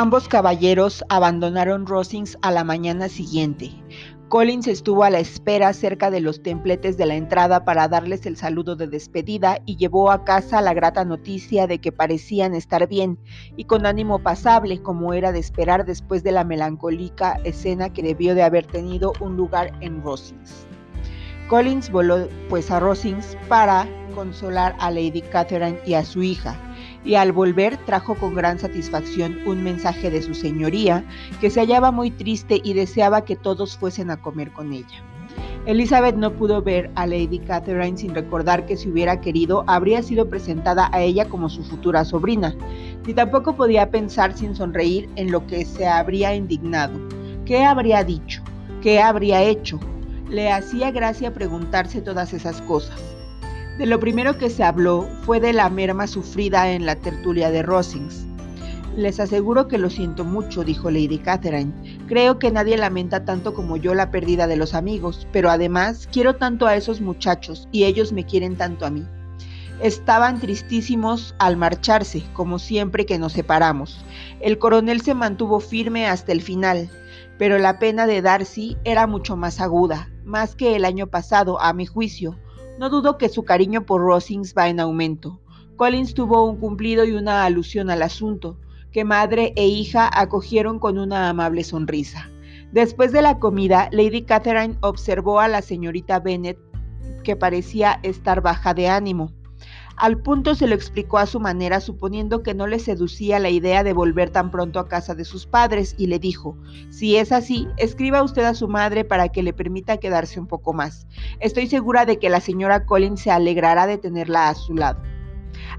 Ambos caballeros abandonaron Rosings a la mañana siguiente. Collins estuvo a la espera cerca de los templetes de la entrada para darles el saludo de despedida y llevó a casa la grata noticia de que parecían estar bien y con ánimo pasable como era de esperar después de la melancólica escena que debió de haber tenido un lugar en Rosings. Collins voló pues a Rosings para consolar a Lady Catherine y a su hija, y al volver trajo con gran satisfacción un mensaje de su señoría, que se hallaba muy triste y deseaba que todos fuesen a comer con ella. Elizabeth no pudo ver a Lady Catherine sin recordar que si hubiera querido habría sido presentada a ella como su futura sobrina, ni tampoco podía pensar sin sonreír en lo que se habría indignado. ¿Qué habría dicho? ¿Qué habría hecho? Le hacía gracia preguntarse todas esas cosas. De lo primero que se habló fue de la merma sufrida en la tertulia de Rosings. Les aseguro que lo siento mucho, dijo Lady Catherine. Creo que nadie lamenta tanto como yo la pérdida de los amigos, pero además quiero tanto a esos muchachos y ellos me quieren tanto a mí. Estaban tristísimos al marcharse, como siempre que nos separamos. El coronel se mantuvo firme hasta el final, pero la pena de Darcy era mucho más aguda, más que el año pasado, a mi juicio no dudo que su cariño por Rosings va en aumento. Collins tuvo un cumplido y una alusión al asunto, que madre e hija acogieron con una amable sonrisa. Después de la comida, Lady Catherine observó a la señorita Bennet, que parecía estar baja de ánimo. Al punto se lo explicó a su manera, suponiendo que no le seducía la idea de volver tan pronto a casa de sus padres, y le dijo, si es así, escriba usted a su madre para que le permita quedarse un poco más. Estoy segura de que la señora Collins se alegrará de tenerla a su lado.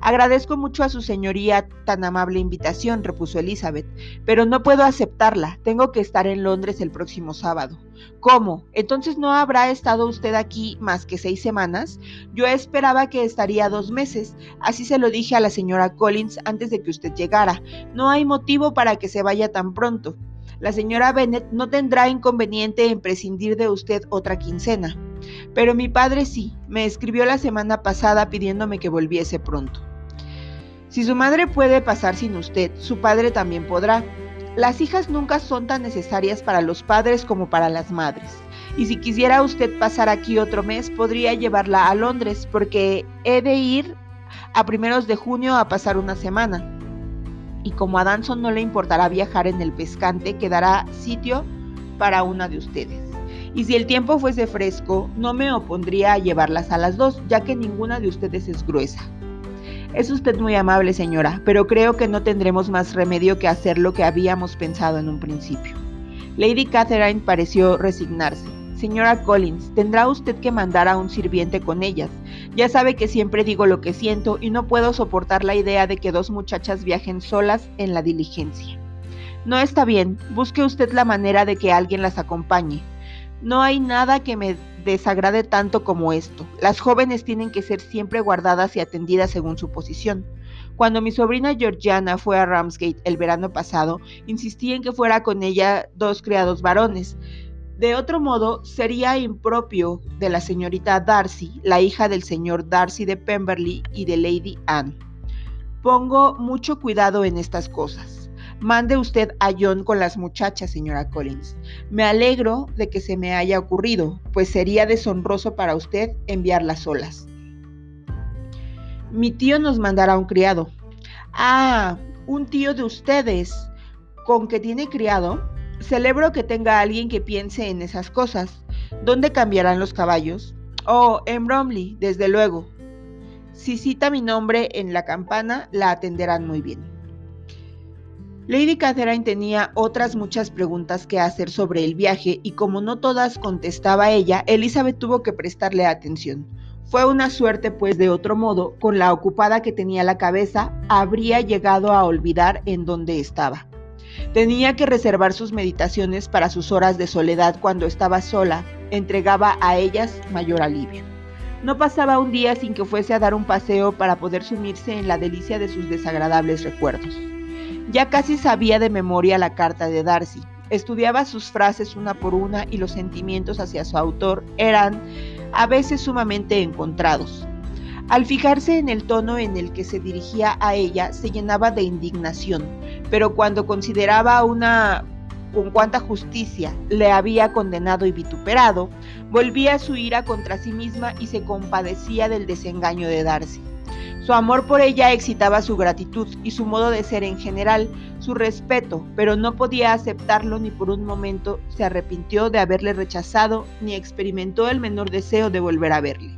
Agradezco mucho a su señoría tan amable invitación, repuso Elizabeth, pero no puedo aceptarla. Tengo que estar en Londres el próximo sábado. ¿Cómo? ¿Entonces no habrá estado usted aquí más que seis semanas? Yo esperaba que estaría dos meses. Así se lo dije a la señora Collins antes de que usted llegara. No hay motivo para que se vaya tan pronto. La señora Bennet no tendrá inconveniente en prescindir de usted otra quincena. Pero mi padre sí, me escribió la semana pasada pidiéndome que volviese pronto. Si su madre puede pasar sin usted, su padre también podrá. Las hijas nunca son tan necesarias para los padres como para las madres. Y si quisiera usted pasar aquí otro mes, podría llevarla a Londres, porque he de ir a primeros de junio a pasar una semana. Y como a Danson no le importará viajar en el pescante, quedará sitio para una de ustedes y si el tiempo fuese fresco, no me opondría a llevarlas a las dos, ya que ninguna de ustedes es gruesa. Es usted muy amable, señora, pero creo que no tendremos más remedio que hacer lo que habíamos pensado en un principio. Lady Catherine pareció resignarse. Señora Collins, tendrá usted que mandar a un sirviente con ellas. Ya sabe que siempre digo lo que siento y no puedo soportar la idea de que dos muchachas viajen solas en la diligencia. No está bien, busque usted la manera de que alguien las acompañe. No hay nada que me desagrade tanto como esto. Las jóvenes tienen que ser siempre guardadas y atendidas según su posición. Cuando mi sobrina Georgiana fue a Ramsgate el verano pasado, insistí en que fuera con ella dos criados varones. De otro modo, sería impropio de la señorita Darcy, la hija del señor Darcy de Pemberley y de Lady Anne. Pongo mucho cuidado en estas cosas. Mande usted a John con las muchachas, señora Collins. Me alegro de que se me haya ocurrido, pues sería deshonroso para usted enviarlas solas. Mi tío nos mandará un criado. Ah, un tío de ustedes. ¿Con que tiene criado? Celebro que tenga alguien que piense en esas cosas. ¿Dónde cambiarán los caballos? Oh, en Bromley, desde luego. Si cita mi nombre en la campana, la atenderán muy bien. Lady Catherine tenía otras muchas preguntas que hacer sobre el viaje y como no todas contestaba ella, Elizabeth tuvo que prestarle atención. Fue una suerte, pues de otro modo, con la ocupada que tenía la cabeza, habría llegado a olvidar en dónde estaba. Tenía que reservar sus meditaciones para sus horas de soledad cuando estaba sola, entregaba a ellas mayor alivio. No pasaba un día sin que fuese a dar un paseo para poder sumirse en la delicia de sus desagradables recuerdos. Ya casi sabía de memoria la carta de Darcy. Estudiaba sus frases una por una y los sentimientos hacia su autor eran a veces sumamente encontrados. Al fijarse en el tono en el que se dirigía a ella, se llenaba de indignación, pero cuando consideraba una con cuánta justicia le había condenado y vituperado, volvía su ira contra sí misma y se compadecía del desengaño de Darcy. Su amor por ella excitaba su gratitud y su modo de ser en general, su respeto, pero no podía aceptarlo ni por un momento se arrepintió de haberle rechazado ni experimentó el menor deseo de volver a verle.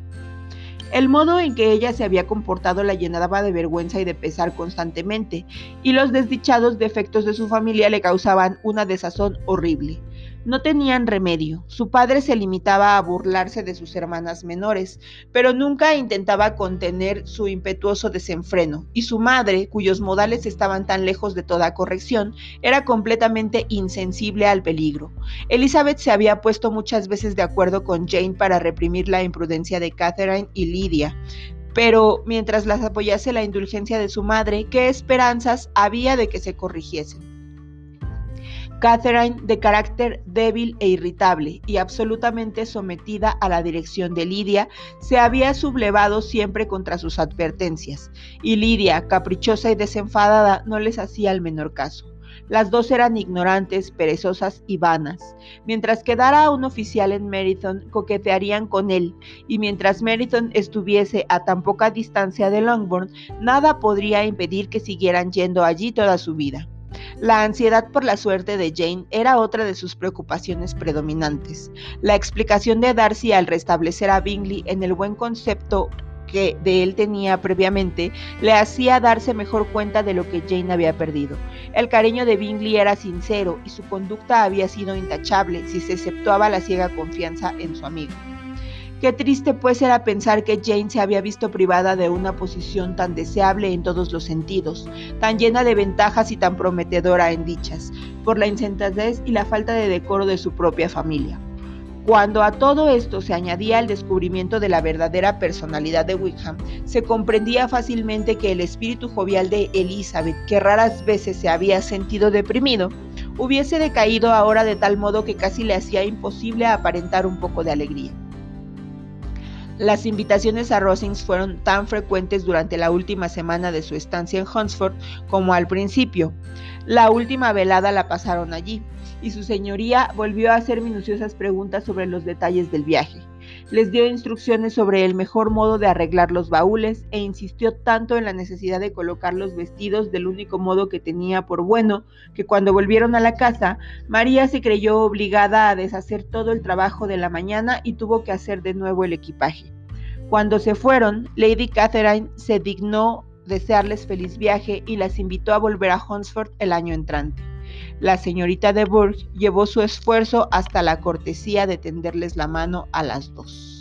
El modo en que ella se había comportado la llenaba de vergüenza y de pesar constantemente, y los desdichados defectos de su familia le causaban una desazón horrible. No tenían remedio. Su padre se limitaba a burlarse de sus hermanas menores, pero nunca intentaba contener su impetuoso desenfreno, y su madre, cuyos modales estaban tan lejos de toda corrección, era completamente insensible al peligro. Elizabeth se había puesto muchas veces de acuerdo con Jane para reprimir la imprudencia de Catherine y Lydia, pero mientras las apoyase la indulgencia de su madre, ¿qué esperanzas había de que se corrigiesen? Catherine, de carácter débil e irritable y absolutamente sometida a la dirección de Lidia, se había sublevado siempre contra sus advertencias, y Lidia, caprichosa y desenfadada, no les hacía el menor caso. Las dos eran ignorantes, perezosas y vanas. Mientras quedara un oficial en Meriton, coquetearían con él, y mientras Meriton estuviese a tan poca distancia de Longbourn, nada podría impedir que siguieran yendo allí toda su vida. La ansiedad por la suerte de Jane era otra de sus preocupaciones predominantes. La explicación de Darcy al restablecer a Bingley en el buen concepto que de él tenía previamente le hacía darse mejor cuenta de lo que Jane había perdido. El cariño de Bingley era sincero y su conducta había sido intachable si se exceptuaba la ciega confianza en su amigo. Qué triste pues era pensar que Jane se había visto privada de una posición tan deseable en todos los sentidos, tan llena de ventajas y tan prometedora en dichas, por la insensatez y la falta de decoro de su propia familia. Cuando a todo esto se añadía el descubrimiento de la verdadera personalidad de Wickham, se comprendía fácilmente que el espíritu jovial de Elizabeth, que raras veces se había sentido deprimido, hubiese decaído ahora de tal modo que casi le hacía imposible aparentar un poco de alegría. Las invitaciones a Rosings fueron tan frecuentes durante la última semana de su estancia en Hunsford como al principio. La última velada la pasaron allí, y su señoría volvió a hacer minuciosas preguntas sobre los detalles del viaje. Les dio instrucciones sobre el mejor modo de arreglar los baúles e insistió tanto en la necesidad de colocar los vestidos del único modo que tenía por bueno, que cuando volvieron a la casa, María se creyó obligada a deshacer todo el trabajo de la mañana y tuvo que hacer de nuevo el equipaje. Cuando se fueron, Lady Catherine se dignó desearles feliz viaje y las invitó a volver a Hunsford el año entrante. La señorita de Bourgh llevó su esfuerzo hasta la cortesía de tenderles la mano a las dos.